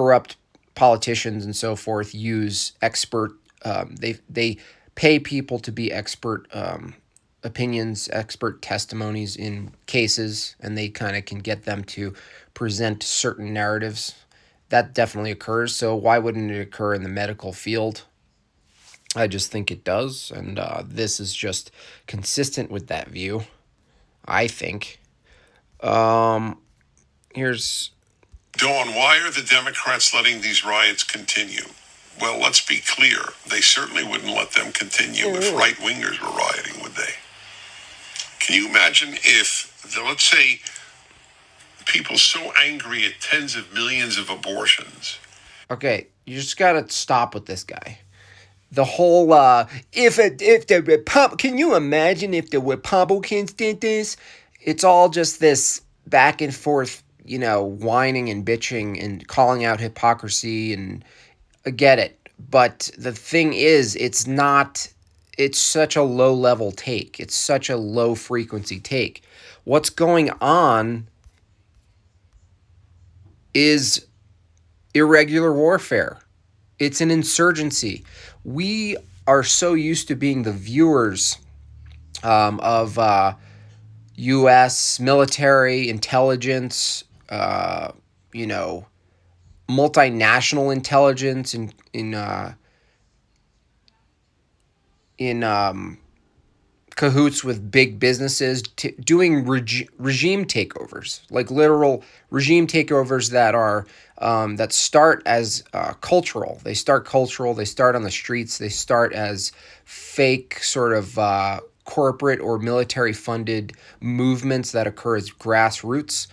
corrupt politicians and so forth use expert. Um, they they pay people to be expert um, opinions, expert testimonies in cases, and they kind of can get them to present certain narratives. That definitely occurs. So why wouldn't it occur in the medical field? I just think it does, and uh, this is just consistent with that view. I think. Um, here's. Dawn, why are the Democrats letting these riots continue? Well, let's be clear. They certainly wouldn't let them continue if right wingers were rioting, would they? Can you imagine if, let's say, people so angry at tens of millions of abortions? Okay, you just gotta stop with this guy the whole uh, if it, if the Repub- can you imagine if the Republicans did this? It's all just this back and forth, you know, whining and bitching and calling out hypocrisy and get it. But the thing is, it's not it's such a low level take. It's such a low frequency take. What's going on is irregular warfare. It's an insurgency we are so used to being the viewers um, of uh, U.S. military intelligence, uh, you know, multinational intelligence in in uh, in um, cahoots with big businesses t- doing reg- regime takeovers, like literal regime takeovers that are um, that start as uh, cultural. They start cultural. They start on the streets. They start as fake sort of uh, corporate or military funded movements that occur as grassroots.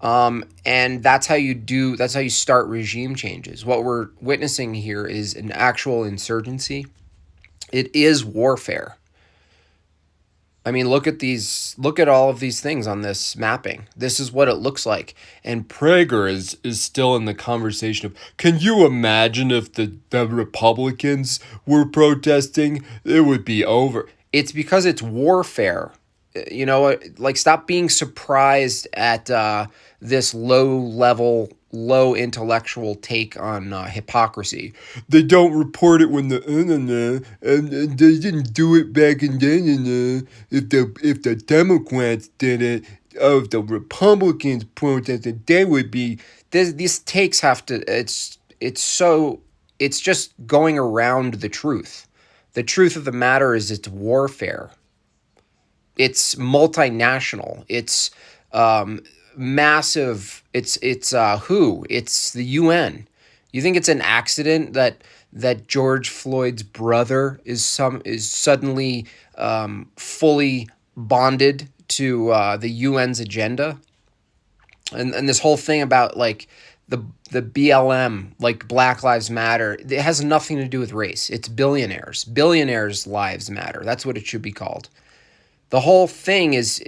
Um, and that's how you do. That's how you start regime changes. What we're witnessing here is an actual insurgency. It is warfare. I mean, look at these, look at all of these things on this mapping. This is what it looks like. And Prager is, is still in the conversation of, can you imagine if the, the Republicans were protesting? It would be over. It's because it's warfare. You know, like stop being surprised at uh, this low level low intellectual take on uh, hypocrisy. They don't report it when the uh, and, they didn't do it back in then. If the if the Democrats did it, of the Republicans protested, they would be. This, these takes have to. It's it's so. It's just going around the truth. The truth of the matter is it's warfare. It's multinational. It's um, massive. It's it's uh, who? It's the UN. You think it's an accident that that George Floyd's brother is some is suddenly um, fully bonded to uh, the UN's agenda, and and this whole thing about like the the BLM like Black Lives Matter it has nothing to do with race. It's billionaires. Billionaires' lives matter. That's what it should be called the whole thing is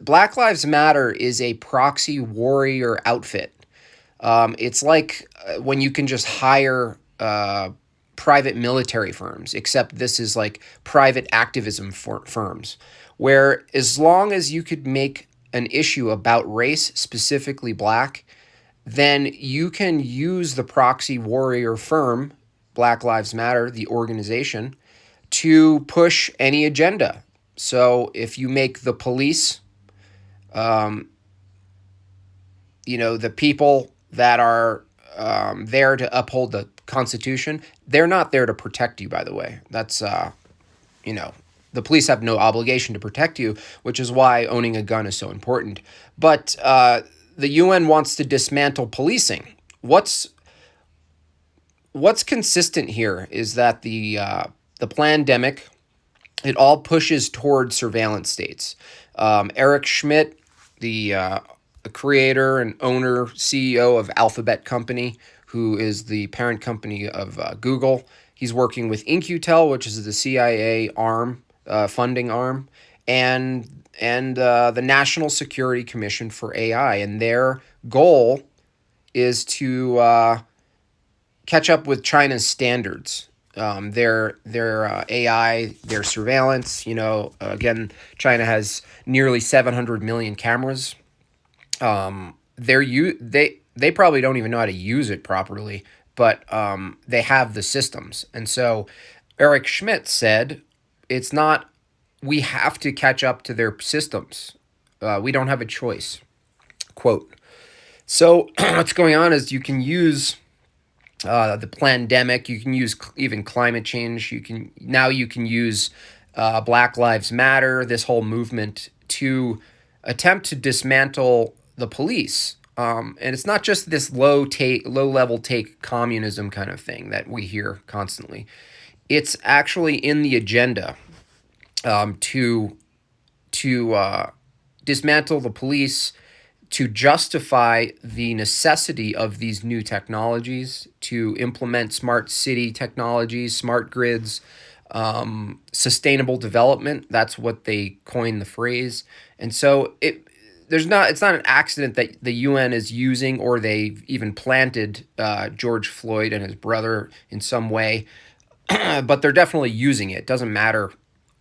Black Lives Matter is a proxy warrior outfit. Um, it's like uh, when you can just hire uh, private military firms, except this is like private activism firms, where as long as you could make an issue about race, specifically black, then you can use the proxy warrior firm, Black Lives Matter, the organization, to push any agenda so if you make the police, um, you know, the people that are um, there to uphold the Constitution, they're not there to protect you, by the way. That's, uh, you know, the police have no obligation to protect you, which is why owning a gun is so important. But uh, the UN wants to dismantle policing. What's what's consistent here is that the uh, the pandemic it all pushes towards surveillance states. Um, Eric Schmidt, the uh, creator and owner, CEO of Alphabet Company, who is the parent company of uh, Google, he's working with In-Q-Tel, which is the CIA arm, uh, funding arm, and and uh, the National Security Commission for AI, and their goal is to uh, catch up with China's standards um, their their uh, AI, their surveillance. You know, again, China has nearly seven hundred million cameras. Um, they're you they they probably don't even know how to use it properly, but um, they have the systems. And so Eric Schmidt said, it's not, we have to catch up to their systems. Uh, we don't have a choice. Quote. So what's going on is you can use uh, the pandemic, you can use even climate change. You can now you can use uh, Black Lives Matter, this whole movement to attempt to dismantle the police. Um, and it's not just this low take, low level take communism kind of thing that we hear constantly. It's actually in the agenda um, to to uh, dismantle the police, to justify the necessity of these new technologies, to implement smart city technologies, smart grids, um, sustainable development. That's what they coined the phrase. And so it there's not it's not an accident that the UN is using or they've even planted uh, George Floyd and his brother in some way, but they're definitely using it. it. Doesn't matter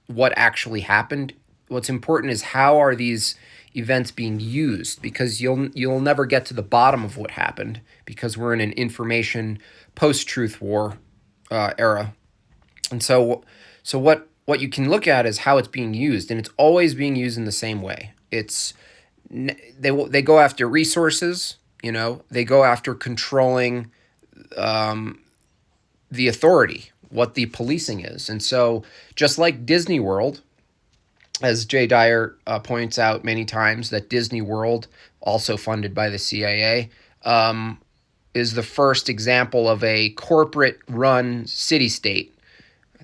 what actually happened. What's important is how are these events being used because you'll you'll never get to the bottom of what happened because we're in an information post truth war uh, era, and so so what what you can look at is how it's being used, and it's always being used in the same way. It's they they go after resources. You know, they go after controlling um, the authority, what the policing is, and so just like Disney World, as Jay Dyer uh, points out many times, that Disney World, also funded by the CIA, um, is the first example of a corporate run city state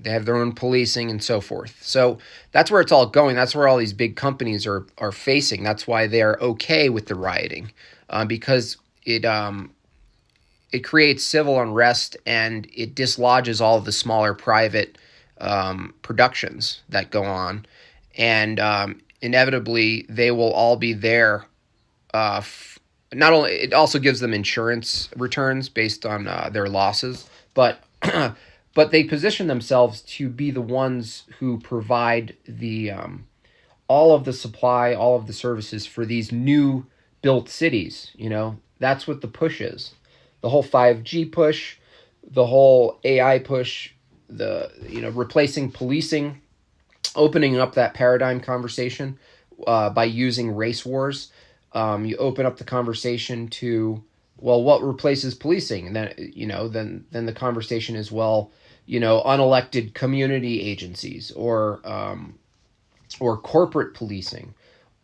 they have their own policing and so forth. So that's where it's all going. That's where all these big companies are are facing. That's why they're okay with the rioting, uh, because it um, it creates civil unrest and it dislodges all of the smaller private um, productions that go on, and um, inevitably they will all be there. Uh, f- not only it also gives them insurance returns based on uh, their losses, but but they position themselves to be the ones who provide the um, all of the supply, all of the services for these new built cities. You know, that's what the push is. The whole 5G push, the whole AI push, the you know replacing policing, opening up that paradigm conversation uh, by using race wars. Um, you open up the conversation to well, what replaces policing? And then you know, then then the conversation is well, you know, unelected community agencies or um, or corporate policing.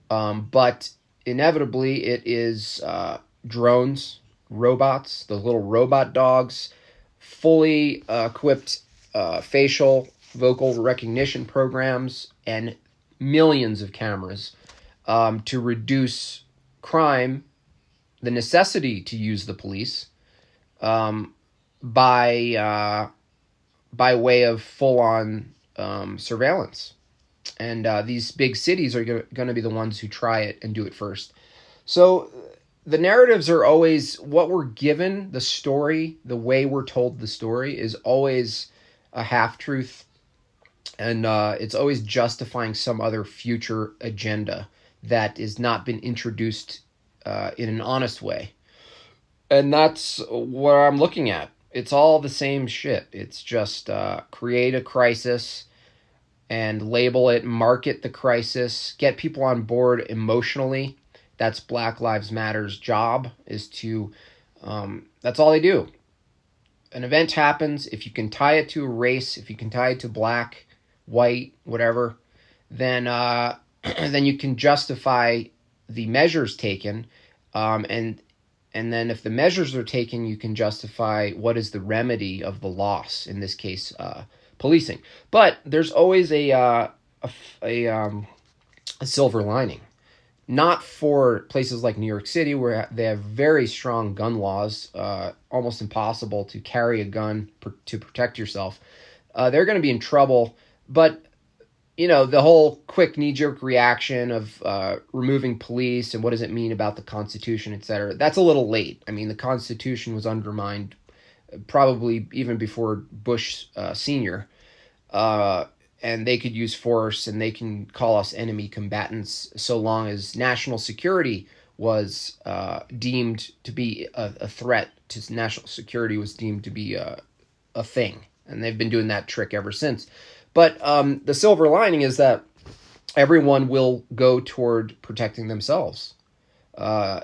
Um, but inevitably, it is uh, drones, robots, the little robot dogs, fully uh, equipped uh, facial vocal recognition programs, and millions of cameras um, to reduce crime the necessity to use the police um, by uh, by way of full on um, surveillance, and uh, these big cities are going to be the ones who try it and do it first. So the narratives are always what we're given. The story, the way we're told the story, is always a half truth, and uh, it's always justifying some other future agenda that is not been introduced uh, in an honest way. And that's what I'm looking at. It's all the same shit. It's just uh, create a crisis and label it, market the crisis, get people on board emotionally. That's Black Lives Matter's job is to, um, that's all they do. An event happens, if you can tie it to a race, if you can tie it to black, white, whatever, then uh, then you can justify the measures taken, um, and and then if the measures are taken, you can justify what is the remedy of the loss. In this case, uh, policing. But there's always a uh, a, a, um, a silver lining. Not for places like New York City, where they have very strong gun laws, uh, almost impossible to carry a gun per, to protect yourself. Uh, they're going to be in trouble. But you know, the whole quick knee jerk reaction of uh, removing police and what does it mean about the Constitution, et cetera, that's a little late. I mean, the Constitution was undermined uh, probably even before Bush uh, Sr., uh, and they could use force and they can call us enemy combatants so long as national security was uh, deemed to be a, a, threat to national security was deemed to be a, a thing and they've been doing that trick ever since but um, the silver lining is that everyone will go toward protecting themselves uh,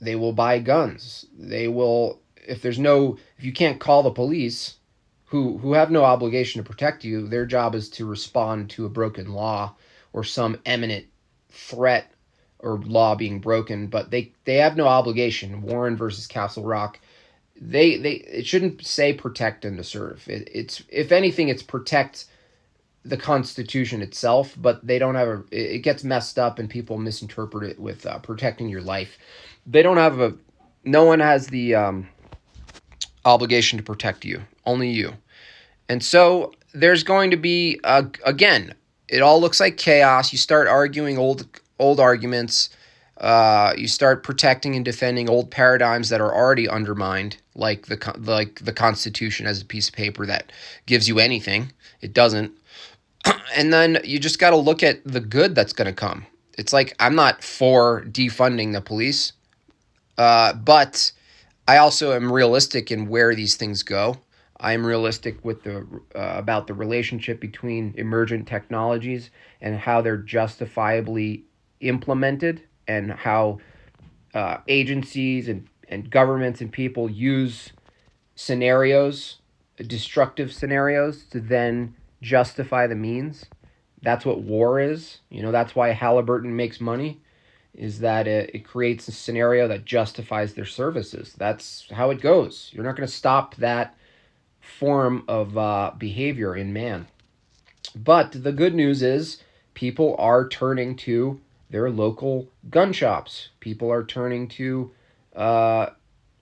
they will buy guns they will if there's no if you can't call the police who who have no obligation to protect you their job is to respond to a broken law or some imminent threat or law being broken, but they they have no obligation. Warren versus Castle Rock, they they it shouldn't say protect and to serve. It, it's if anything, it's protect the Constitution itself, but they don't have a. It gets messed up and people misinterpret it with uh, protecting your life. They don't have a. No one has the um, obligation to protect you. Only you, and so there's going to be uh, again. It all looks like chaos. You start arguing old old arguments. Uh, you start protecting and defending old paradigms that are already undermined, like the like the Constitution as a piece of paper that gives you anything. It doesn't. and then you just got to look at the good that's going to come. It's like I'm not for defunding the police, uh, but I also am realistic in where these things go. I am realistic with the uh, about the relationship between emergent technologies and how they're justifiably implemented and how uh, agencies and, and governments and people use scenarios, destructive scenarios, to then justify the means. That's what war is. You know, that's why Halliburton makes money, is that it, it creates a scenario that justifies their services. That's how it goes. You're not going to stop that form of uh, behavior in man. But the good news is people are turning to their local gun shops. People are turning to, uh,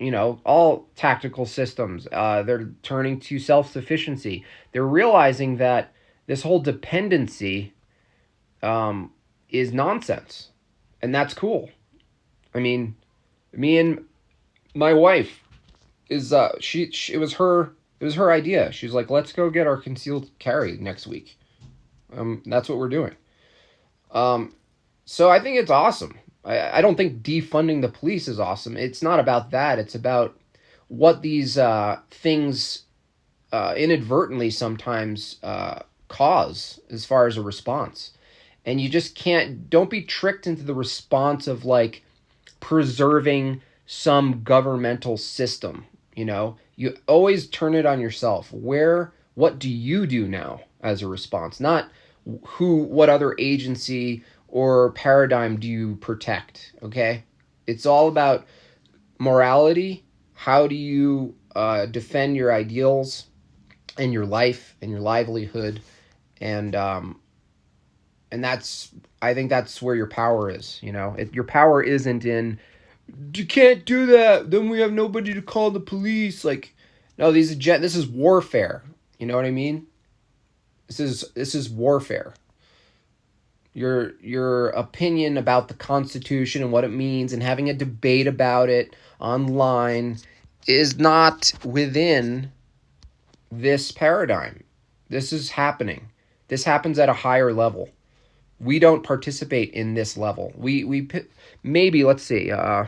you know, all tactical systems. Uh, they're turning to self sufficiency. They're realizing that this whole dependency um, is nonsense. And that's cool. I mean, me and my wife is uh she, she it was her it was her idea. She's like, let's go get our concealed carry next week. Um, that's what we're doing. Um, so I think it's awesome. I, I don't think defunding the police is awesome. It's not about that. It's about what these uh, things uh, inadvertently sometimes uh, cause as far as a response. And you just can't, don't be tricked into the response of like preserving some governmental system. You know, you always turn it on yourself. Where, what do you do now as a response? Not who, what other agency or paradigm do you protect? Okay, it's all about morality. How do you uh, defend your ideals and your life and your livelihood, and um, and that's I think that's where your power is. You know, it, your power isn't in you can't do that. Then we have nobody to call the police. Like, no, these are this is warfare. You know what I mean? This is this is warfare your your opinion about the Constitution and what it means and having a debate about it online is not within this paradigm. This is happening. This happens at a higher level. We don't participate in this level. We we maybe let's see. Uh,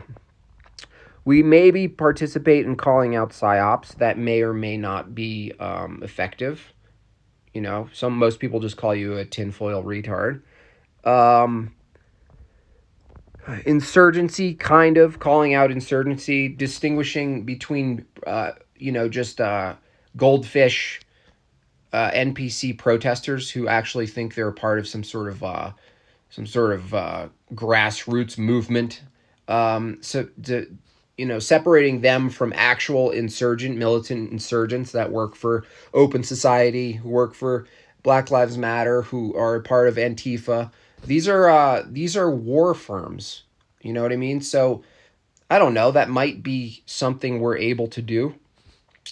we maybe participate in calling out psyops that may or may not be um, effective. You know, some most people just call you a tinfoil retard um, insurgency, kind of calling out insurgency, distinguishing between, uh, you know, just uh, goldfish uh, NPC protesters who actually think they're part of some sort of uh, some sort of uh, grassroots movement. Um, so, to, you know, separating them from actual insurgent, militant insurgents that work for Open Society, who work for Black Lives Matter, who are part of Antifa, these are uh, these are war firms. You know what I mean? So I don't know. That might be something we're able to do,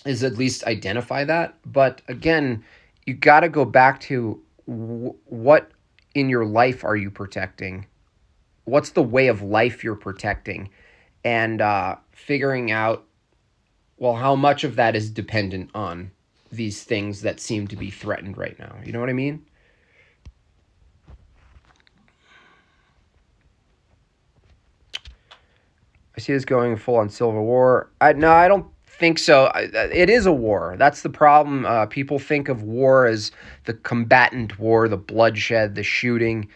is at least identify that. But again, you got to go back to w- what in your life are you protecting? What's the way of life you're protecting? And uh, figuring out, well, how much of that is dependent on these things that seem to be threatened right now. You know what I mean? I see this going full on civil war. I no, I don't think so. It is a war. That's the problem. Uh, people think of war as the combatant war, the bloodshed, the shooting.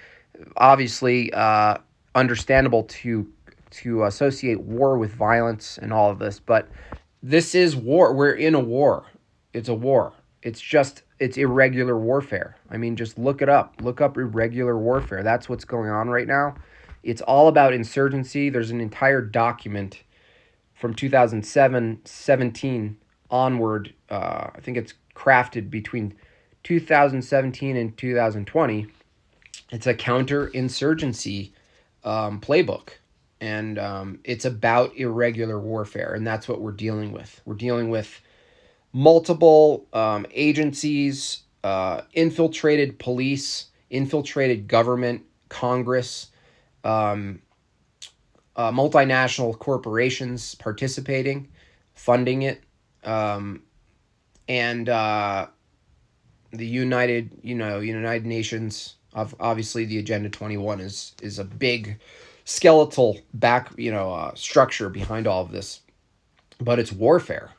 Obviously, uh, understandable to to associate war with violence and all of this, but this is war. We're in a war. It's a war. It's just it's irregular warfare. I mean, just look it up. Look up irregular warfare. That's what's going on right now. It's all about insurgency. There's an entire document from 2007 17 onward. Uh, I think it's crafted between 2017 and 2020. It's a counterinsurgency um, playbook. And um, it's about irregular warfare. And that's what we're dealing with. We're dealing with multiple um, agencies, uh, infiltrated police, infiltrated government, Congress, um, uh, multinational corporations participating, funding it, um, and uh, the United, you know, United Nations. Obviously, the Agenda Twenty One is is a big skeletal back, you know, uh, structure behind all of this, but it's warfare.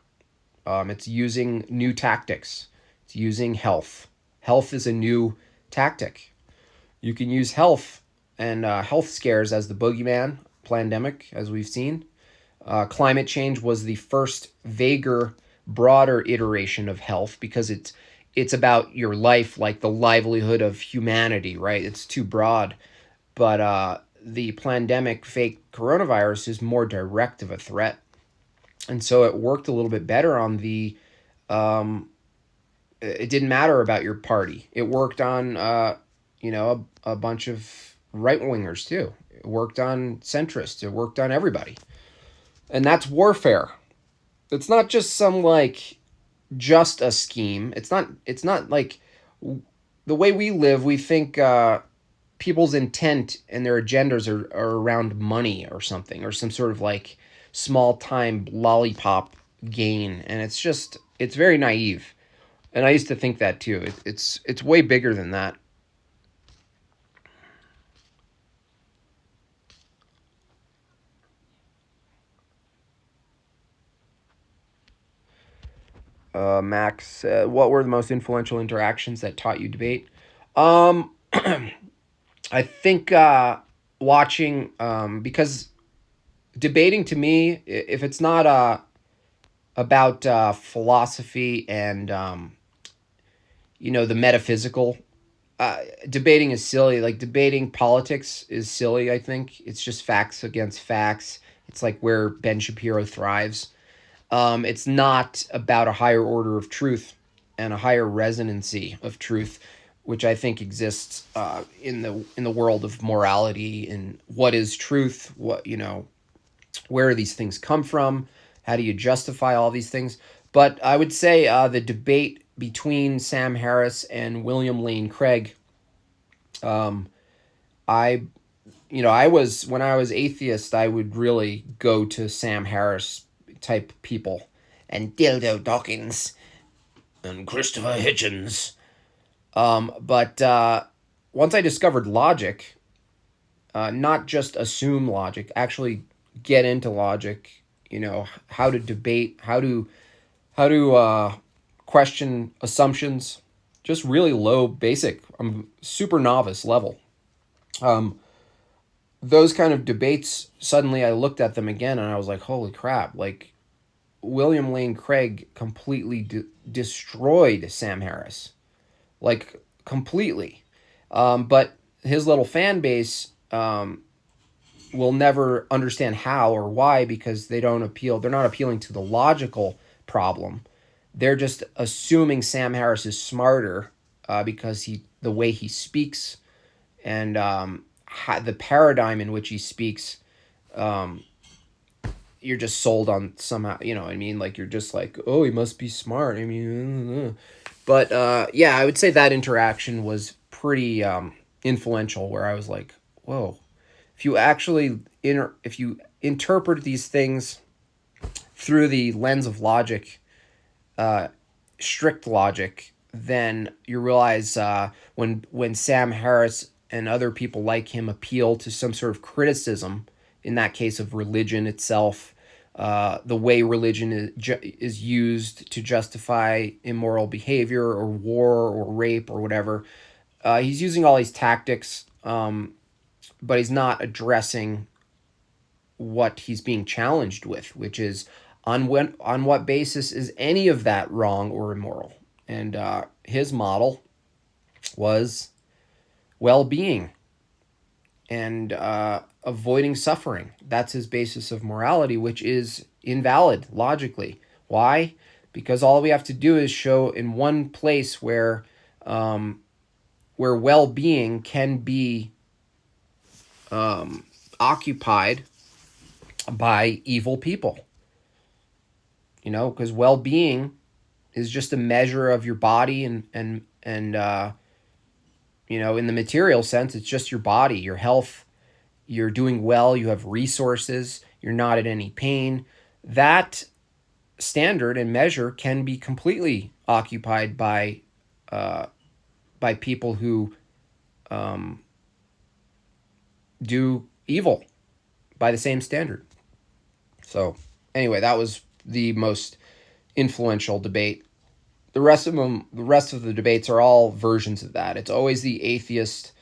Um, it's using new tactics. It's using health. Health is a new tactic. You can use health and uh, health scares as the boogeyman pandemic, as we've seen. Uh, climate change was the first vaguer, broader iteration of health because it's it's about your life, like the livelihood of humanity, right? It's too broad, but uh, the pandemic, fake coronavirus, is more direct of a threat and so it worked a little bit better on the um, it didn't matter about your party it worked on uh, you know a, a bunch of right wingers too. It worked on centrists. It worked on everybody. And that's warfare. It's not just some like just a scheme. It's not it's not like the way we live we think uh, people's intent and their agendas are, are around money or something or some sort of like small time lollipop gain. And it's just it's very naive. And i used to think that too. It, it's it's way bigger than that uh, max uh, what were the most influential interactions that taught you debate um i think uh watching um because debating to me, if it's not uh, about uh, philosophy and um, you know the metaphysical, uh, debating is silly. Like debating politics is silly. I think it's just facts against facts. It's like where Ben Shapiro thrives. Um, it's not about a higher order of truth and a higher resonancy of truth, which I think exists uh, in the in the world of morality and what is truth. What you know, where these things come from? How do you justify all these things? But I would say uh, the debate between Sam Harris and William Lane Craig. Um, I, you know, I was when I was atheist, I would really go to Sam Harris type people, and Dildo Dawkins, and Christopher Hitchens. Um, but uh, once I discovered logic, uh, not just assume logic, actually get into logic, you know, how to debate, how to how to uh, question assumptions, just really low, basic, um, super novice level. Um, those kind of debates, suddenly I looked at them again and I was like, holy crap, like William Lane Craig completely de- destroyed Sam Harris. Like, completely. Um, but his little fan base um, will never understand how or why because they don't appeal they're not appealing to the logical problem they're just assuming sam harris is smarter uh, because he the way he speaks and um, the paradigm in which he speaks um, you're just sold on somehow you know i mean? Like you're just like oh he must be smart. I mean but uh, yeah i would say that interaction was pretty um, influential where i was like whoa. If you actually inter- if you interpret these things through the lens of logic, uh, strict logic, then you realize uh, when when Sam Harris and other people like him appeal to some sort of criticism in that case of religion itself, uh, the way religion is, ju- is used to justify immoral behavior or war or rape or whatever. Uh, he's using all these tactics, um, but he's not addressing what he's being challenged with, which is on when on what basis is any of that wrong or immoral? And uh, his model was well-being and uh, avoiding suffering. That's his basis of morality, which is invalid logically. Why? Because all we have to do is show in one place where um, where well-being can be um, occupied by evil people. You know, because well-being is just a measure of your body and and and uh, you know, in the material sense, it's just your body, your health. You're doing well. You have resources. You're not in any pain. That standard and measure can be completely occupied by uh, by people who um, do evil by the same standard. So, anyway, that was the most influential debate. The rest of them, the rest of the debates are all versions of that. It's always the atheist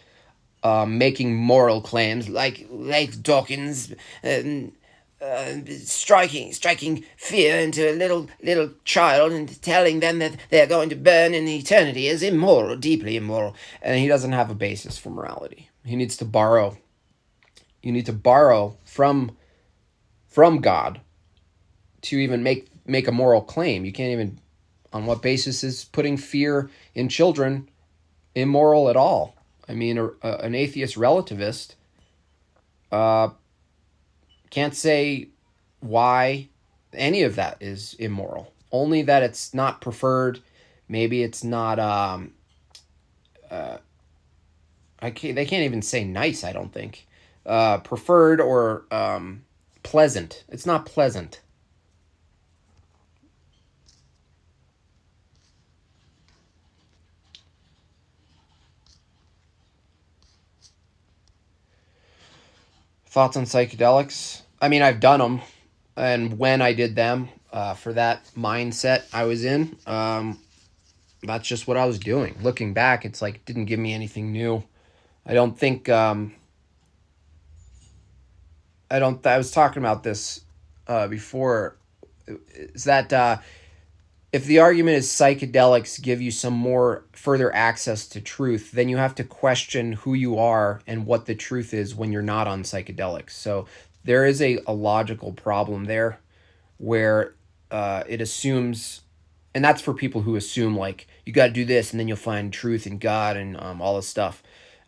um, making moral claims, like like Dawkins, um, uh, striking striking fear into a little little child and telling them that they're going to burn in eternity is immoral, deeply immoral, and he doesn't have a basis for morality. He needs to borrow. You need to borrow from from God to even make make a moral claim. You can't even on what basis is putting fear in children immoral at all? I mean, a, a, an atheist relativist uh, can't say why any of that is immoral. Only that it's not preferred. Maybe it's not. Um, uh, I can't. They can't even say nice. I don't think uh, preferred or um, pleasant. It's not pleasant. Thoughts on psychedelics? I mean, I've done them, and when I did them, uh, for that mindset I was in, um, that's just what I was doing. Looking back, it's like didn't give me anything new. I don't think. Um, I don't. I was talking about this uh, before. Is that uh, if the argument is psychedelics give you some more further access to truth, then you have to question who you are and what the truth is when you're not on psychedelics. So there is a, a logical problem there where uh, it assumes, and that's for people who assume like you got to do this and then you'll find truth in God and um, all this stuff.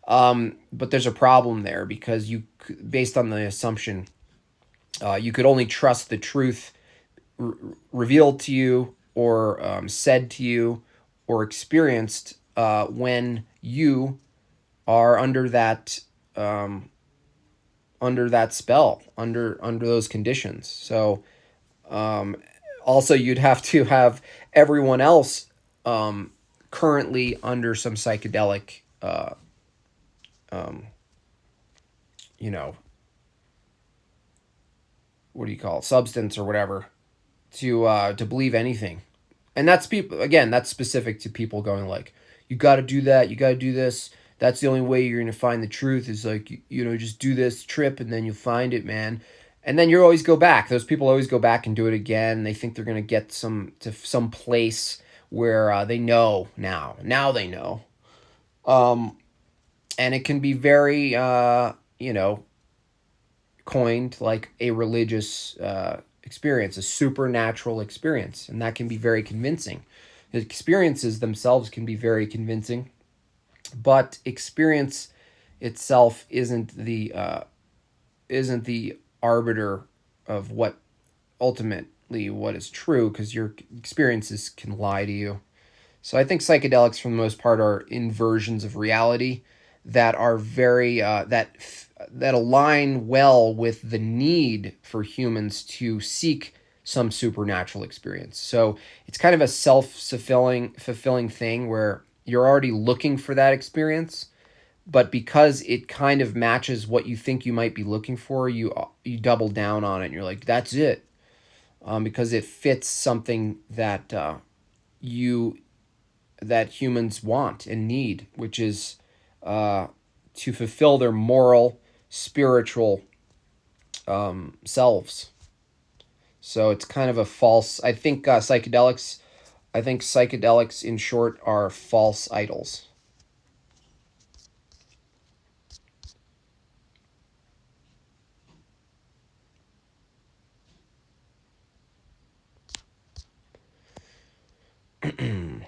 Um, but there's a problem there because you, based on the assumption, uh, you could only trust the truth revealed to you or um, said to you or experienced uh, when you are under that um, under that spell under under those conditions. So um, also you'd have to have everyone else um, currently under some psychedelic uh, um, you know, what do you call it, substance or whatever, to uh, to believe anything, and that's people again. That's specific to people going like, you got to do that, you got to do this. That's the only way you're gonna find the truth is like you, you know just do this trip and then you'll find it, man. And then you always go back. Those people always go back and do it again. They think they're gonna get some to some place where uh, they know now. Now they know. Um, and it can be very uh, you know coined like a religious uh, experience a supernatural experience and that can be very convincing. The experiences themselves can be very convincing but experience itself isn't the uh, isn't the arbiter of what ultimately what is true because your experiences can lie to you. So i think psychedelics for the most part are inversions of reality that are very uh, that that align well with the need for humans to seek some supernatural experience. So it's kind of a self fulfilling fulfilling thing where you're already looking for that experience, but because it kind of matches what you think you might be looking for, you you double down on it. and You're like, that's it, um, because it fits something that uh, you that humans want and need, which is uh, to fulfill their moral, spiritual um, selves. So it's kind of a false. I think uh, psychedelics. I think psychedelics, in short, are false idols. who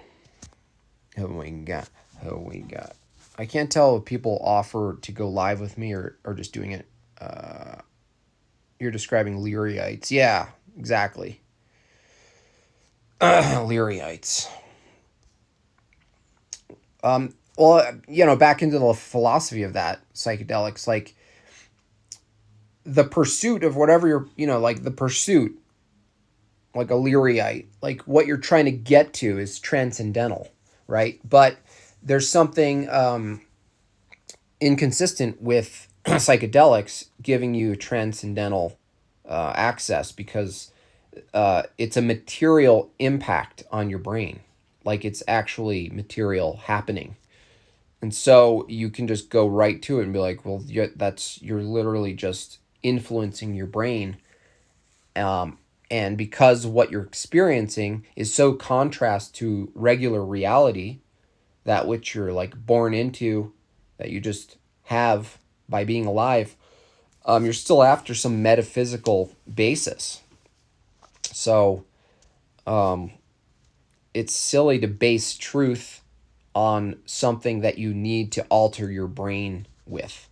we got? Who we got? I can't tell if people offer to go live with me or, or just doing it. Uh, you're describing Learyites. Yeah, exactly. Learyites. Um, well, you know, back into the philosophy of that psychedelics, like the pursuit of whatever you're, you know, like the pursuit, like a Learyite, like what you're trying to get to is transcendental, right? But there's something um, inconsistent with psychedelics giving you transcendental uh, access because uh, it's a material impact on your brain. Like it's actually material happening. And so you can just go right to it and be like, well, that's you're literally just influencing your brain. Um, and because what you're experiencing is so contrast to regular reality, that which you're like born into, that you just have by being alive, um, you're still after some metaphysical basis. So, um, it's silly to base truth on something that you need to alter your brain with.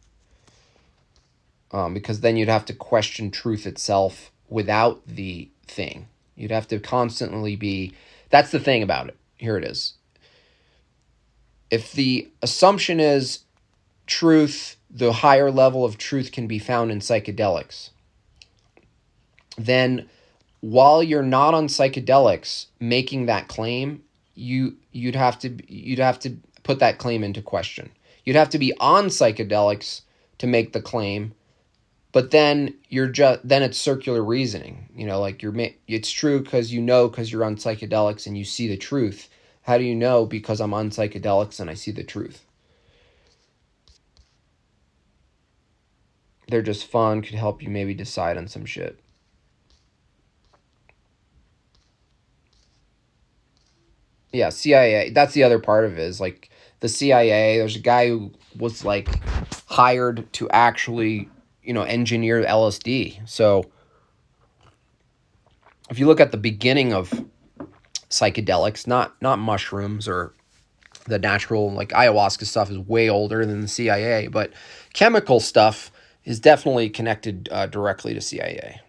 Um, because then you'd have to question truth itself without the thing. You'd have to constantly be. That's the thing about it. Here it is. If the assumption is truth, the higher level of truth can be found in psychedelics, then while you're not on psychedelics making that claim, you you'd have to you'd have to put that claim into question. You'd have to be on psychedelics to make the claim, but then you're just then it's circular reasoning. You know, like you're it's true because you know because you're on psychedelics and you see the truth. How do you know? Because I'm on psychedelics and I see the truth. They're just fun, could help you maybe decide on some shit. yeah, CIA. That's the other part of it is like the CIA. There's a guy who was like hired to actually, you know, engineer LSD. So if you look at the beginning of psychedelics, not not mushrooms or the natural like ayahuasca stuff is way older than the CIA, but chemical stuff is definitely connected uh, directly to CIA.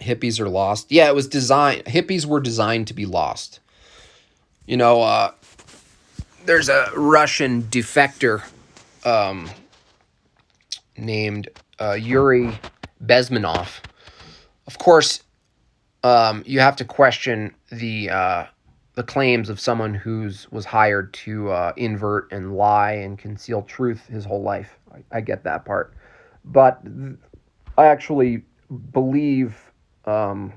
hippies are lost. Yeah, it was designed. Hippies were designed to be lost. You know, uh, there's a Russian defector um, named uh, Yuri Bezmenov. Of course, um, you have to question the uh, the claims of someone who's was hired to uh, invert and lie and conceal truth his whole life. I, I get that part, but th- I actually believe um,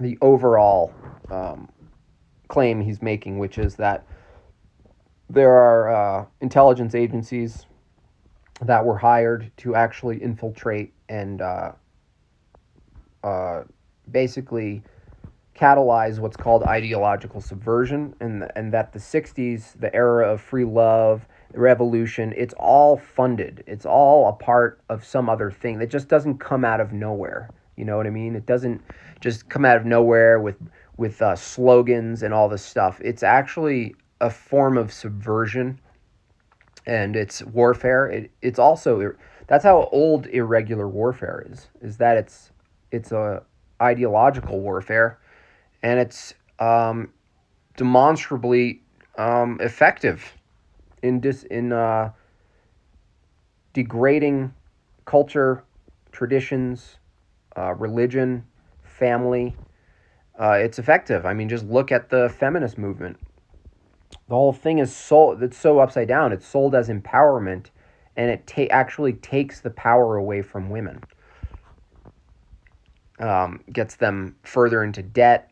the overall um, claim he's making, which is that there are uh, intelligence agencies that were hired to actually infiltrate and uh, uh, basically catalyze what's called ideological subversion, and and that the '60s, the era of free love, revolution, it's all funded. It's all a part of some other thing that just doesn't come out of nowhere. You know what I mean? It doesn't just come out of nowhere with with uh, slogans and all this stuff. It's actually a form of subversion, and it's warfare. It, it's also that's how old irregular warfare is. Is that it's it's a ideological warfare, and it's um, demonstrably um, effective in dis in uh, degrading culture, traditions, uh, religion, family, uh, it's effective. I mean, just look at the feminist movement. The whole thing is sold. It's so upside down. It's sold as empowerment, and it ta- actually takes the power away from women. Um, gets them further into debt.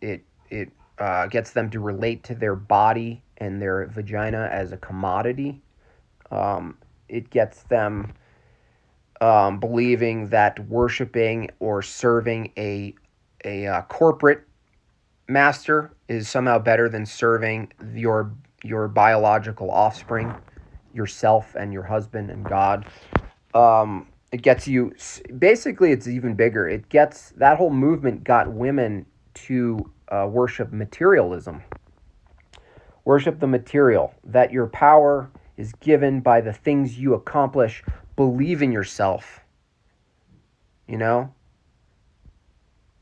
It it uh, gets them to relate to their body and their vagina as a commodity. Um, it gets them um, believing that worshiping or serving a a uh, corporate master is somehow better than serving your your biological offspring, yourself and your husband and God. Um, it gets you basically it's even bigger. It gets that whole movement got women to uh, worship materialism. Worship the material that your power is given by the things you accomplish. Believe in yourself. You know,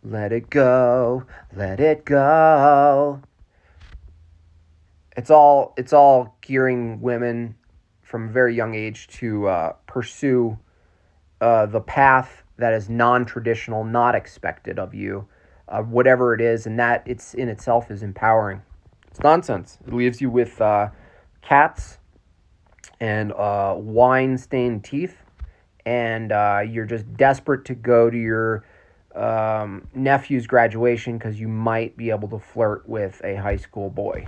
let it go, let it go. It's all it's all gearing women from a very young age to uh, pursue uh, the path that is non-traditional, not expected of you, uh, whatever it is, and that it's in itself is empowering. It's nonsense. It leaves you with uh, cats and uh, wine-stained teeth, and uh, you're just desperate to go to your um, nephew's graduation because you might be able to flirt with a high school boy.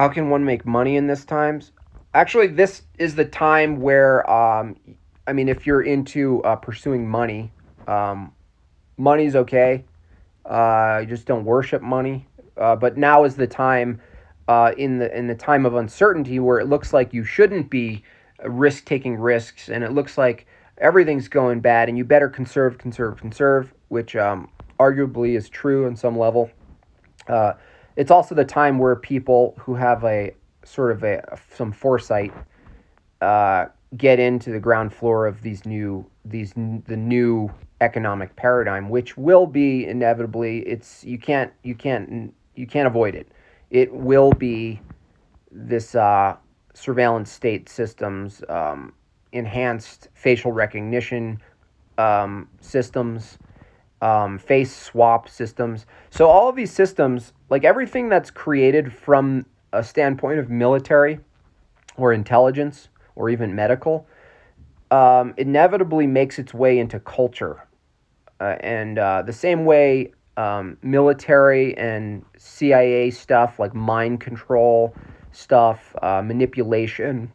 How can one make money in this times? Actually, this is the time where, um, I mean, if you're into uh, pursuing money, um, money's okay. Uh, you just don't worship money. Uh, but now is the time uh, in the in the time of uncertainty where it looks like you shouldn't be risk taking risks and it looks like everything's going bad and you better conserve, conserve, conserve, which um, arguably is true on some level. Uh, it's also the time where people who have a sort of a some foresight uh, get into the ground floor of these new these the new economic paradigm, which will be inevitably. It's you can't you can't you can't avoid it it will be this uh, surveillance state systems, um, enhanced facial recognition um, systems, um, face swap systems. So, all of these systems, like everything that's created from a standpoint of military or intelligence or even medical, um, inevitably makes its way into culture. Uh, and uh, the same way um, military and CIA stuff like mind control stuff, uh, manipulation,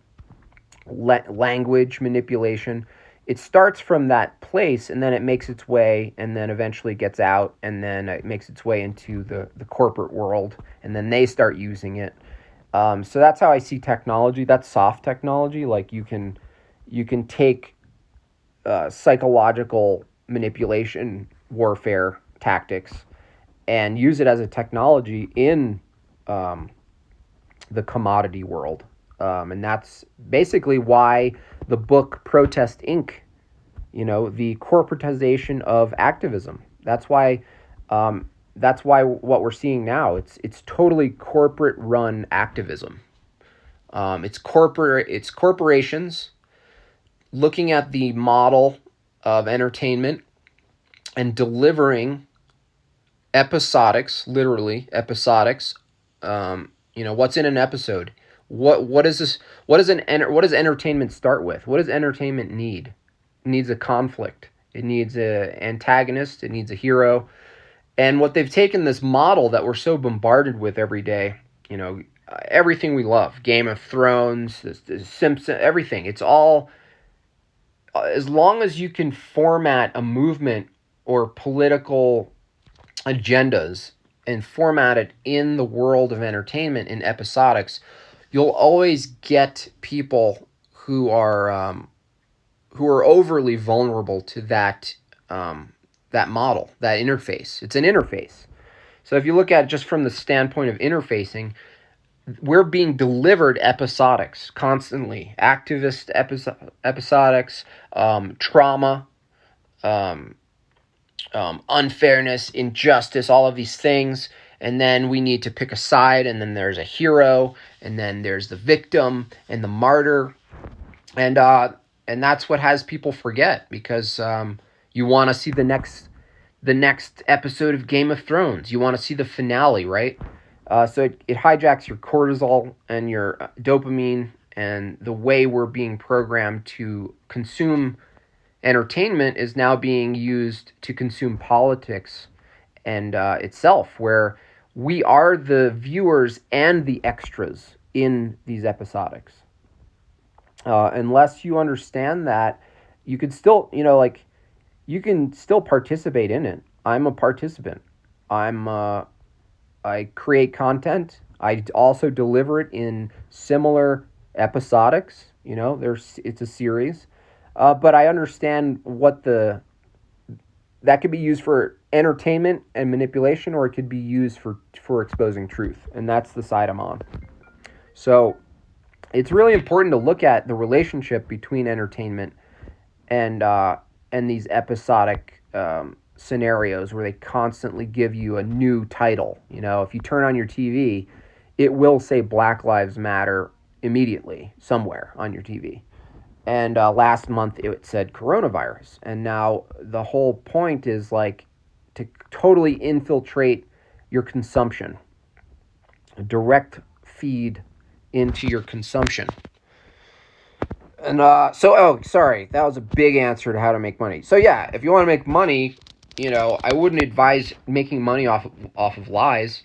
la- language manipulation. It starts from that place and then it makes its way and then eventually gets out and then it makes its way into the, the corporate world and then they start using it. Um, so that's how I see technology. That's soft technology. Like you can you can take uh, psychological manipulation warfare tactics and use it as a technology in um, the commodity world. Um, and that's basically why the book Protest Inc., you know, the corporatization of activism. That's why. Um, that's why what we're seeing now it's it's totally corporate run activism. Um, it's corporate it's corporations looking at the model of entertainment and delivering episodics, literally episodics. Um, you know, what's in an episode? What what is this? What does an what does entertainment start with? What does entertainment need? It needs a conflict. It needs a antagonist. It needs a hero. And what they've taken this model that we're so bombarded with every day, you know, everything we love, Game of Thrones, the, the Simpson, everything. It's all uh, as long as you can format a movement or political agendas and format it in the world of entertainment in episodics, you'll always get people who are um, who are overly vulnerable to that um, that model, that interface. It's an interface. So if you look at it just from the standpoint of interfacing, we're being delivered episodics constantly, activist episo- episodics, um, trauma, um, um, unfairness, injustice, all of these things. And then we need to pick a side, and then there's a hero, and then there's the victim and the martyr. and uh, and that's what has people forget because um, you want to see the next the next episode of Game of Thrones. You want to see the finale, right? Uh, so it, it hijacks your cortisol and your uh, dopamine and the way we're being programmed to consume entertainment is now being used to consume politics and uh, itself, where we are the viewers and the extras in these episodics. Uh, unless you understand that, you can still, you know, like, you can still participate in it. I'm a participant. I'm, uh, I create content. I also deliver it in similar episodics. You know, there's it's a series, uh, but I understand what the that could be used for entertainment and manipulation, or it could be used for for exposing truth, and that's the side I'm on. So it's really important to look at the relationship between entertainment and uh, and these episodic um, scenarios where they constantly give you a new title. You know, if you turn on your TV, it will say Black Lives Matter immediately somewhere on your TV. And uh, last month it said coronavirus. And now the whole point is like to totally infiltrate your consumption, direct feed into your consumption. And uh, so, oh, sorry, that was a big answer to how to make money. So yeah, if you want to make money, you know, I wouldn't advise making money off of, off of lies.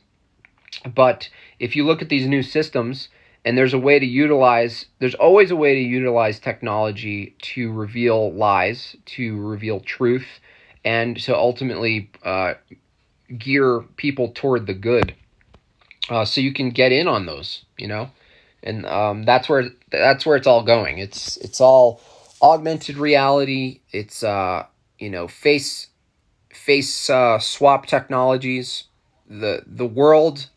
But if you look at these new systems, and there's a way to utilize, there's always a way to utilize technology to reveal lies, to reveal truth, and to ultimately uh, gear people toward the good. Uh, so you can get in on those, you know, and um, that's where that's where it's all going. It's it's all augmented reality. It's uh, you know face face uh, swap technologies. The the world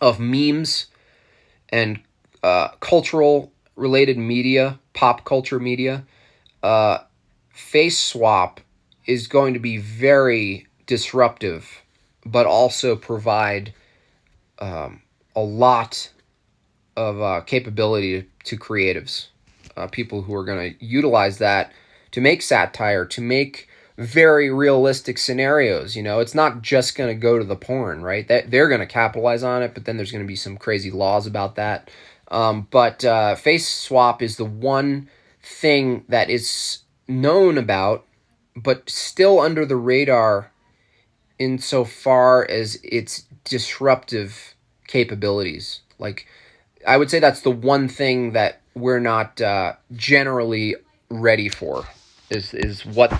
of memes and uh, cultural related media, pop culture media, uh, face swap is going to be very disruptive, but also provide um, a lot of uh, capability to, creatives, uh, people who are going to utilize that to make satire, to make very realistic scenarios. You know, it's not just going to go to the porn, right? That they're going to capitalize on it, but then there's going to be some crazy laws about that. Um, but uh, face swap is the one thing that is known about, but still under the radar insofar as its disruptive capabilities. Like, I would say that's the one thing that we're not uh, generally ready for is is what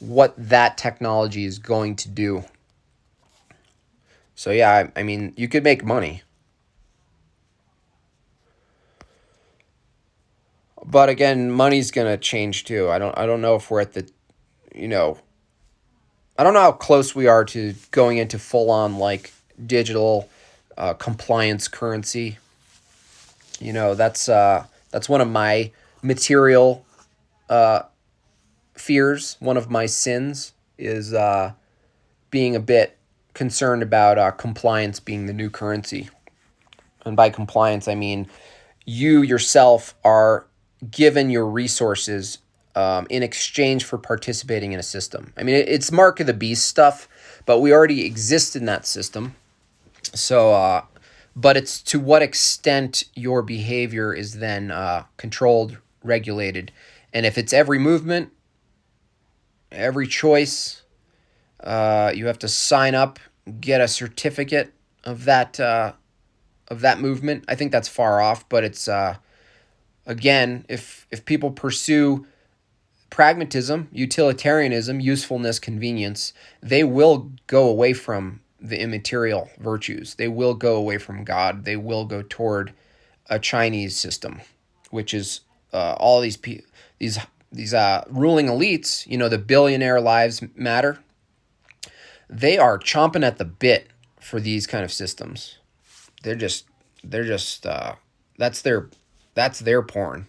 what that technology is going to do. So yeah, I, I mean, you could make money. But again, money's going to change too. I don't I don't know if we're at the you know I don't know how close we are to going into full on like digital uh, compliance currency. You know, that's uh that's one of my material uh fears, one of my sins, is uh, being a bit concerned about uh, compliance being the new currency. And by compliance, I mean you yourself are given your resources um, in exchange for participating in a system. I mean, it's mark of the beast stuff, but we already exist in that system. So, uh, but it's to what extent your behavior is then uh, controlled, regulated. And if it's every movement, every choice. Uh, you have to sign up, get a certificate of that uh, of that movement. I think that's far off, but it's uh, again, if if people pursue pragmatism, utilitarianism, usefulness, convenience, they will go away from the immaterial virtues. They will go away from God. They will go toward a Chinese system, which is uh, all these pe- these these uh, ruling elites, you know, the billionaire lives matter, they are chomping at the bit for these kind of systems. They're just, they're just, uh, that's their, that's their porn.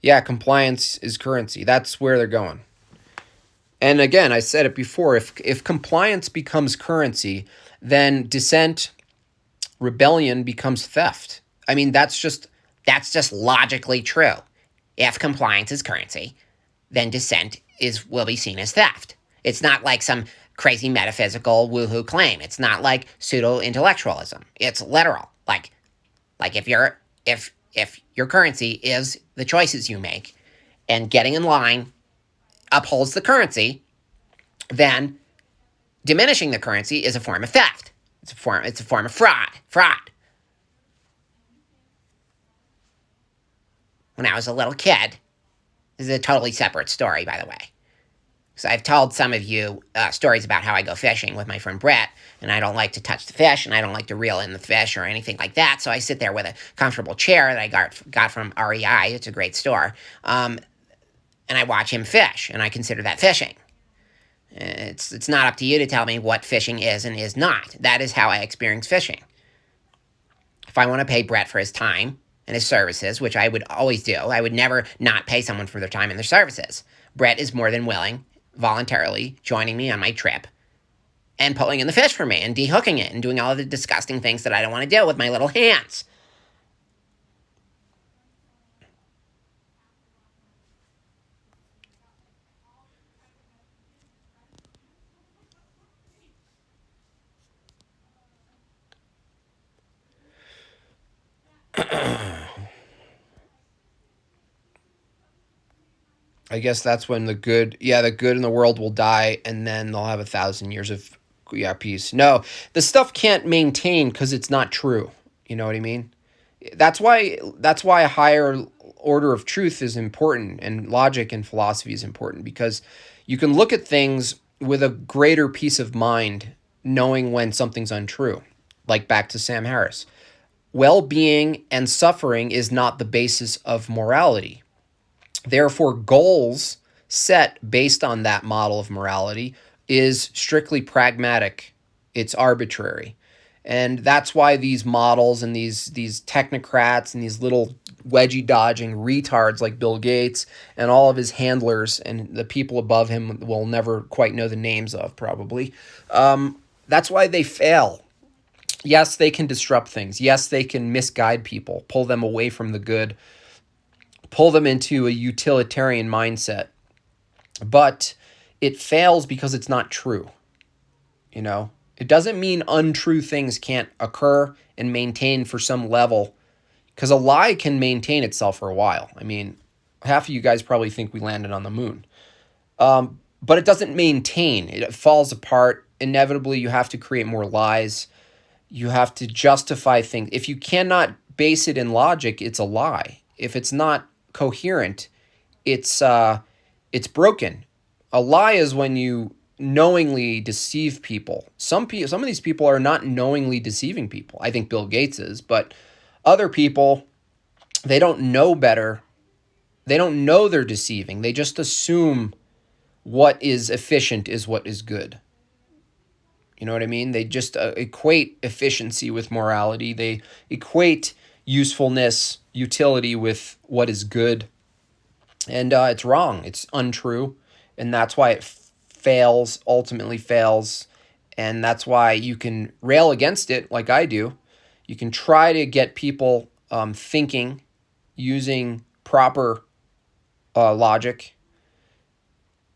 Yeah, compliance is currency. That's where they're going. And again, I said it before. If if compliance becomes currency, then dissent, rebellion becomes theft. I mean, that's just That's just logically true. If compliance is currency, then dissent is will be seen as theft. It's not like some crazy metaphysical woohoo claim. It's not like pseudo intellectualism. It's literal. Like like if you're if if your currency is the choices you make and getting in line upholds the currency, then diminishing the currency is a form of theft. It's a form it's a form of fraud. Fraud. When I was a little kid, this is a totally separate story, by the way. So I've told some of you uh, stories about how I go fishing with my friend Brett, and I don't like to touch the fish, and I don't like to reel in the fish or anything like that. So I sit there with a comfortable chair that I got got from REI. It's a great store, um, and I watch him fish, and I consider that fishing. It's it's not up to you to tell me what fishing is and is not. That is how I experience fishing. If I want to pay Brett for his time and his services, which I would always do, I would never not pay someone for their time and their services. Brett is more than willing voluntarily joining me on my trip and pulling in the fish for me and dehooking it and doing all of the disgusting things that I don't want to do with my little hands. I guess that's when the good, yeah, the good in the world will die, and then they'll have a thousand years of yeah peace. No, the stuff can't maintain because it's not true. You know what I mean? That's why that's why a higher order of truth is important, and logic and philosophy is important because you can look at things with a greater peace of mind, knowing when something's untrue. Like back to Sam Harris, well-being and suffering is not the basis of morality Therefore, goals set based on that model of morality is strictly pragmatic. It's arbitrary. And that's why these models and these these technocrats and these little wedgie dodging retards like Bill Gates and all of his handlers and the people above him will never quite know the names of probably. Um, that's why they fail. Yes, they can disrupt things. Yes, they can misguide people, pull them away from the good pull them into a utilitarian mindset. But it fails because it's not true. You know, it doesn't mean untrue things can't occur and maintain for some level because a lie can maintain itself for a while. I mean, half of you guys probably think we landed on the moon. Um, but it doesn't maintain, it falls apart. Inevitably, you have to create more lies. You have to justify things. If you cannot base it in logic, it's a lie. If it's not coherent, it's uh, it's broken. A lie is when you knowingly deceive people. Some people, some of these people are not knowingly deceiving people. I think Bill Gates is, but other people, they don't know better. They don't know they're deceiving. They just assume what is efficient is what is good. You know what I mean? They just uh, equate efficiency with morality. They equate usefulness, utility with what is good. And uh, it's wrong. It's untrue. And that's why it f- fails, ultimately fails. And that's why you can rail against it like I do. You can try to get people um, thinking using proper uh, logic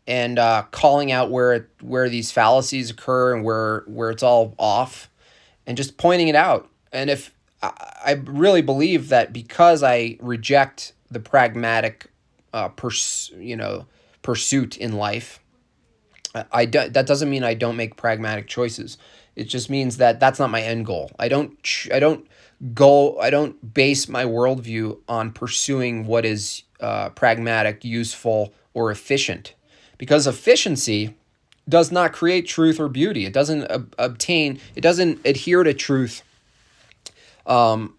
and uh, calling out where where these fallacies occur and where where it's all off, and just pointing it out. And if I really believe that because I reject the pragmatic, uh, pers- you know, pursuit in life, I do, that doesn't mean I don't make pragmatic choices. It just means that that's not my end goal. I don't ch- I don't go I don't base my worldview on pursuing what is uh, pragmatic, useful, or efficient, because efficiency does not create truth or beauty. It doesn't ob- obtain. It doesn't adhere to truth um,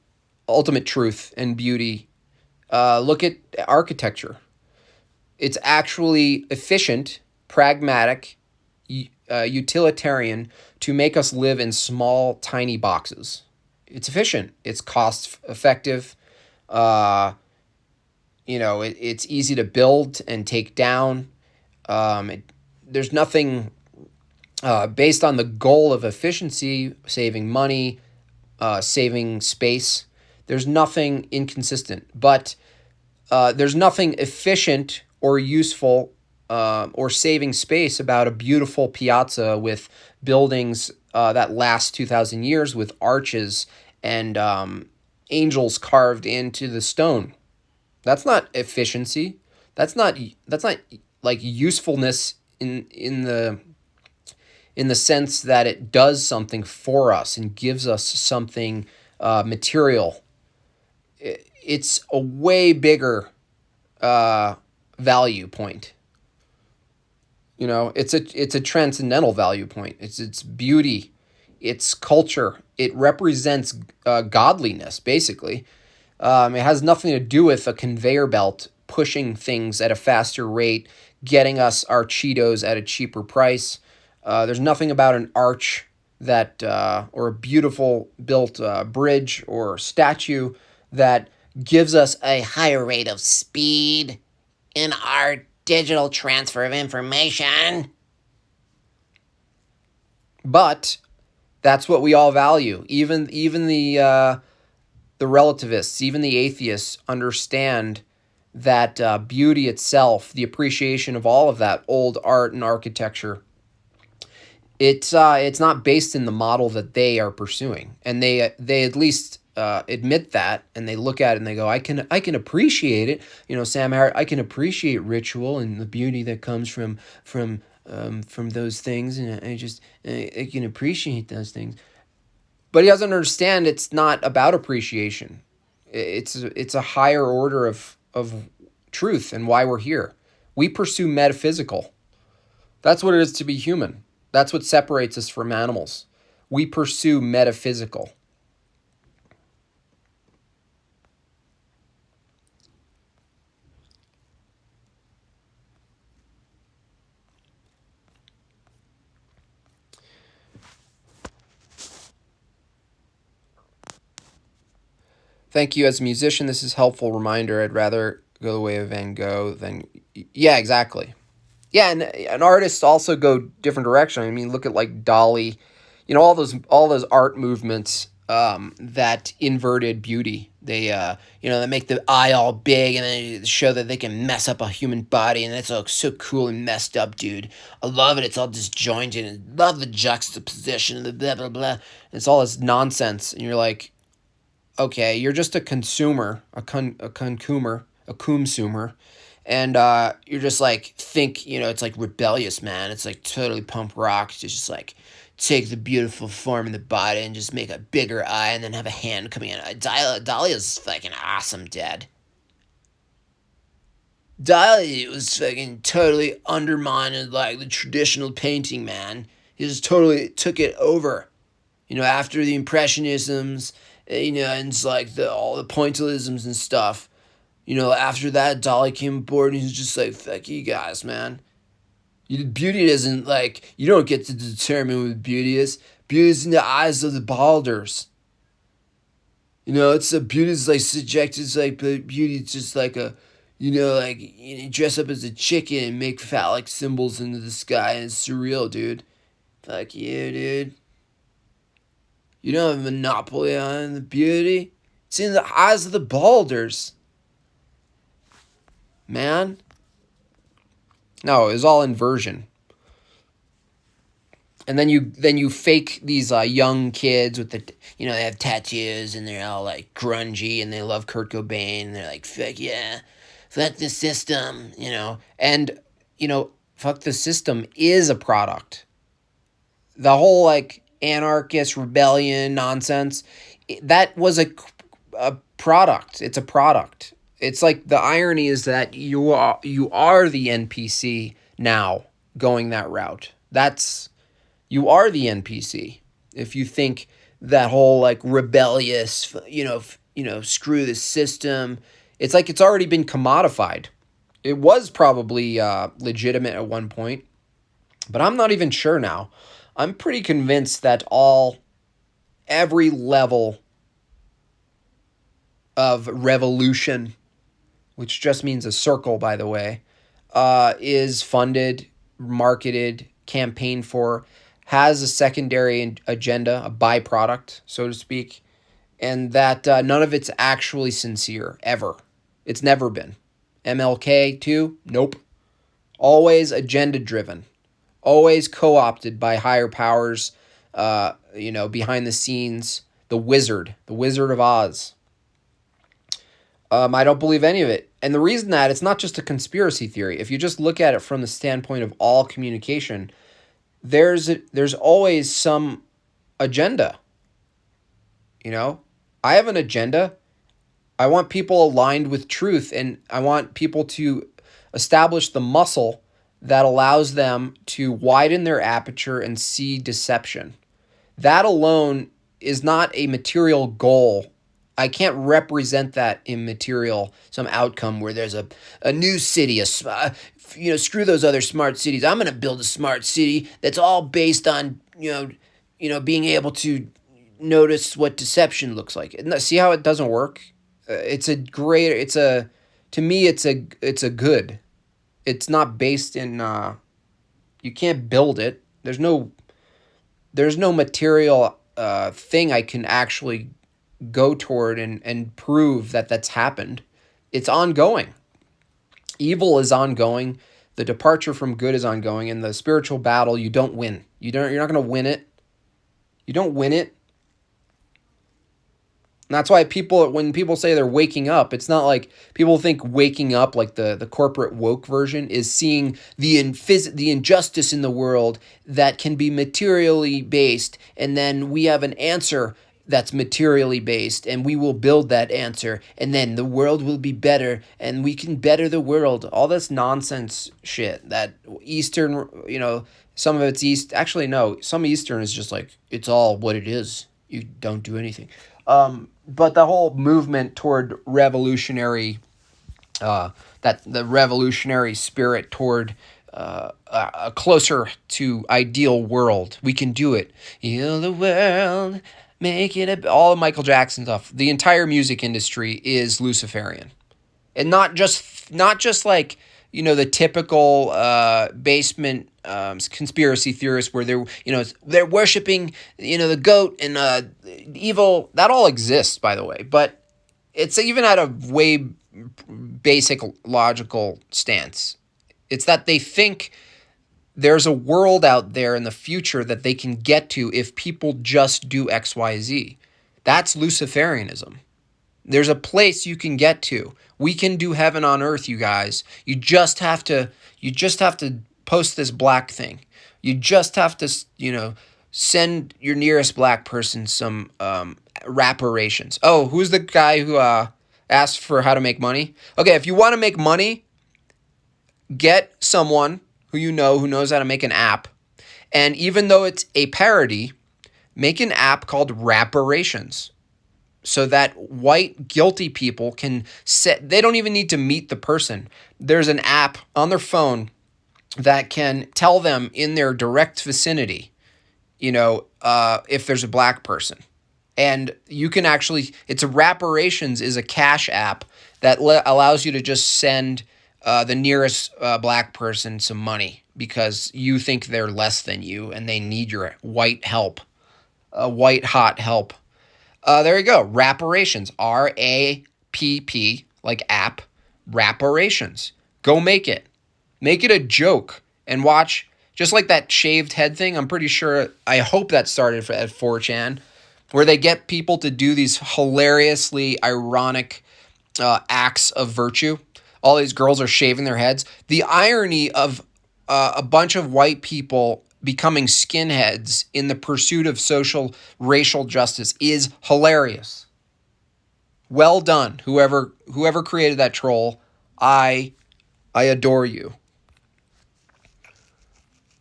ultimate truth and beauty. Uh, look at architecture. It's actually efficient, pragmatic, uh, utilitarian to make us live in small, tiny boxes. It's efficient. It's cost effective. Uh, you know, it, it's easy to build and take down. Um, it, there's nothing uh, based on the goal of efficiency, saving money, uh, saving space. There's nothing inconsistent, but uh, there's nothing efficient or useful uh, or saving space about a beautiful piazza with buildings uh, that last 2,000 years with arches and um, angels carved into the stone. That's not efficiency. That's not that's not like usefulness in in the in the sense that it does something for us and gives us something uh, material. It's a way bigger uh, value point. You know, it's a it's a transcendental value point. It's its beauty, its culture. It represents uh, godliness, basically. Um, it has nothing to do with a conveyor belt pushing things at a faster rate, getting us our Cheetos at a cheaper price. Uh, there's nothing about an arch that, uh, or a beautiful built uh, bridge or statue that gives us a higher rate of speed in our digital transfer of information. But that's what we all value. Even even the uh, the relativists, even the atheists, understand that uh, beauty itself, the appreciation of all of that old art and architecture, it's uh, it's not based in the model that they are pursuing, and they they at least uh, admit that, and they look at it and they go, I can I can appreciate it. You know, Sam Harris, I can appreciate ritual and the beauty that comes from from um, from those things, and I just I, I can appreciate those things. But he doesn't understand it's not about appreciation. It's it's a higher order of of truth and why we're here. We pursue metaphysical. That's what it is to be human that's what separates us from animals we pursue metaphysical Thank you. As a musician, this is helpful reminder. I'd rather go the way of Van Gogh than yeah, exactly. Yeah, and and artists also go different direction. I mean, look at like Dali, you know, all those all those art movements um, that inverted beauty. They uh, you know, they make the eye all big and they show that they can mess up a human body, and it's all so cool and messed up, dude. I love it. It's all disjointed and love the juxtaposition and the blah blah blah. It's all this nonsense, and you're like, okay, you're just a consumer, a con a consumer, a consumer, and uh, you're just like think you know it's like rebellious, man. It's like totally punk rock to just like take the beautiful form in the body and just make a bigger eye and then have a hand coming in. Dahlia, Dahlia's fucking awesome, dead. Dahlia was fucking totally undermined like the traditional painting, man. He just totally took it over. You know, after the Impressionisms Eh, you know, and it's like the all the pointillisms and stuff. You know, after that, Dali came aboard and he's just like, fuck you guys, man. Beauty isn't like, you don't get to determine what beauty is. Beauty is in the eyes of the beholders. You know, it's a beauty is like subjective, it's like, but beauty is just like a, you know, like, you dress up as a chicken and make phallic symbols into the sky and it's surreal, dude. Fuck you, dude. You don't have a monopoly on the beauty. It's in the eyes of the boulders. Man. No, it was all inversion. And then you then you fake these uh, young kids with the you know they have tattoos and they're all like grungy and they love Kurt Cobain and they're like fuck yeah, fuck the system you know and you know fuck the system is a product. The whole like anarchist rebellion nonsense. That was a, a product. It's a product. It's like the irony is that you are you are the NPC now going that route. That's you are the NPC. If you think that whole like rebellious, you know, you know, screw the system, it's like it's already been commodified. It was probably uh, legitimate at one point, but I'm not even sure now. I'm pretty convinced that all, every level of revolution, which just means a circle, by the way, uh, is funded, marketed, campaigned for, has a secondary agenda, a byproduct, so to speak. and that uh, none of it's actually sincere ever. It's never been. MLK too? Nope. Always agenda driven. Always co opted by higher powers. Uh, you know, behind the scenes, the wizard, the Wizard of Oz. Um, I don't believe any of it. And the reason that it's not just a conspiracy theory. If you just look at it from the standpoint of all communication, there's a, there's always some agenda. You know, I have an agenda. I want people aligned with truth and I want people to establish the muscle that allows them to widen their aperture and see deception. That alone is not a material goal. I can't represent that in material, some outcome where there's a, a new city, a, uh, you know, screw those other smart cities. I'm going to build a smart city that's all based on, you know, you know, being able to notice what deception looks like. See how it doesn't work? Uh, it's a great it's a to me it's a it's a good. It's not based in uh you can't build it. There's no there's no material uh thing I can actually go toward and and prove that that's happened. It's ongoing. Evil is ongoing. The departure from good is ongoing and the spiritual battle you don't win. You don't you're not going to win it. You don't win it and that's why people, when people say they're waking up, it's not like people think waking up, like the, the corporate woke version, is seeing the, inphys- the injustice in the world that can be materially based. And then we have an answer that's materially based and we will build that answer and then the world will be better and we can better the world all this nonsense shit that eastern you know some of it's east actually no some eastern is just like it's all what it is you don't do anything um, but the whole movement toward revolutionary, uh, that the revolutionary spirit toward uh, a closer to ideal world. We can do it. Heal the world, make it all of Michael Jackson stuff. The entire music industry is Luciferian, and not just not just like you know the typical uh, basement um, conspiracy theorists where they're you know they're worshiping you know the goat and uh, evil. That all exists by the way. But it's even at a way basic logical stance. It's that they think there's a world out there in the future that they can get to if people just do xyz that's luciferianism there's a place you can get to we can do heaven on earth you guys you just have to you just have to post this black thing. You just have to, you know, send your nearest black person some um, reparations. Oh, who's the guy who uh, asked for how to make money? Okay, if you want to make money, get someone who you know who knows how to make an app. And even though it's a parody, make an app called Reparations so that white guilty people can set they don't even need to meet the person there's an app on their phone that can tell them in their direct vicinity, you know, uh, if there's a black person. And you can actually, it's a is a cash app that le- allows you to just send uh, the nearest uh, black person some money because you think they're less than you and they need your white help, uh, white hot help. Uh, there you go. Reparations, R A P P, like app, reparations. Go make it. Make it a joke and watch just like that shaved head thing. I'm pretty sure I hope that started at 4chan where they get people to do these hilariously ironic uh, acts of virtue. All these girls are shaving their heads. The irony of uh, a bunch of white people becoming skinheads in the pursuit of social racial justice is hilarious. Well done, whoever whoever created that troll. I I adore you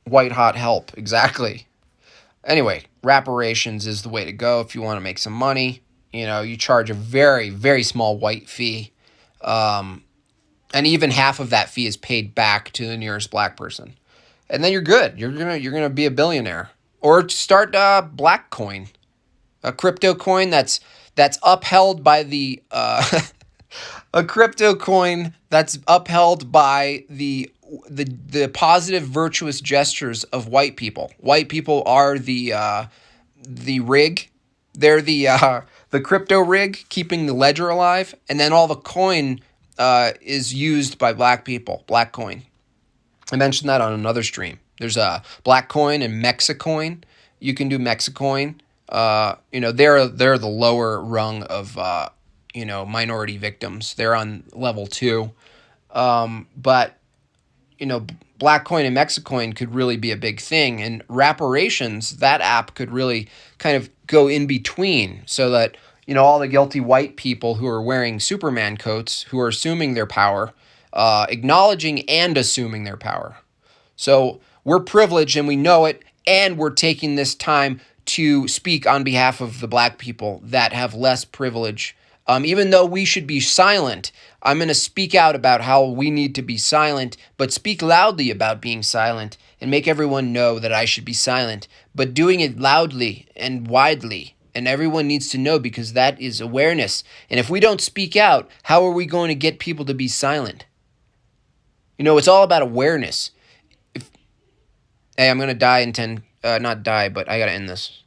white hot help. Exactly. Anyway, reparations is the way to go if you want to make some money. You know, you charge a very, very small white fee. Um, and even half of that fee is paid back to the nearest black person. And then you're good. You're gonna you're gonna be a billionaire. Or start uh, Black Coin, a crypto coin that's that's upheld by the uh, a crypto coin that's upheld by the the the positive virtuous gestures of white people. White people are the uh, the rig. They're the uh, the crypto rig keeping the ledger alive, and then all the coin uh, is used by black people, black coin. I mentioned that on another stream. There's a black coin and Mexicoin. You can do Mexicoin. Uh, you know, they're they're the lower rung of uh, you know minority victims. They're on level two, um, but you know, Blackcoin and Mexicoin could really be a big thing. And Reparations, that app could really kind of go in between so that, you know, all the guilty white people who are wearing Superman coats, who are assuming their power, uh, acknowledging and assuming their power. So we're privileged and we know it, and we're taking this time to speak on behalf of the black people that have less privilege um, even though we should be silent, I'm going to speak out about how we need to be silent, but speak loudly about being silent and make everyone know that I should be silent, but doing it loudly and widely. And everyone needs to know because that is awareness. And if we don't speak out, how are we going to get people to be silent? You know, it's all about awareness. If, hey, I'm going to die in 10, uh, not die, but I got to end this.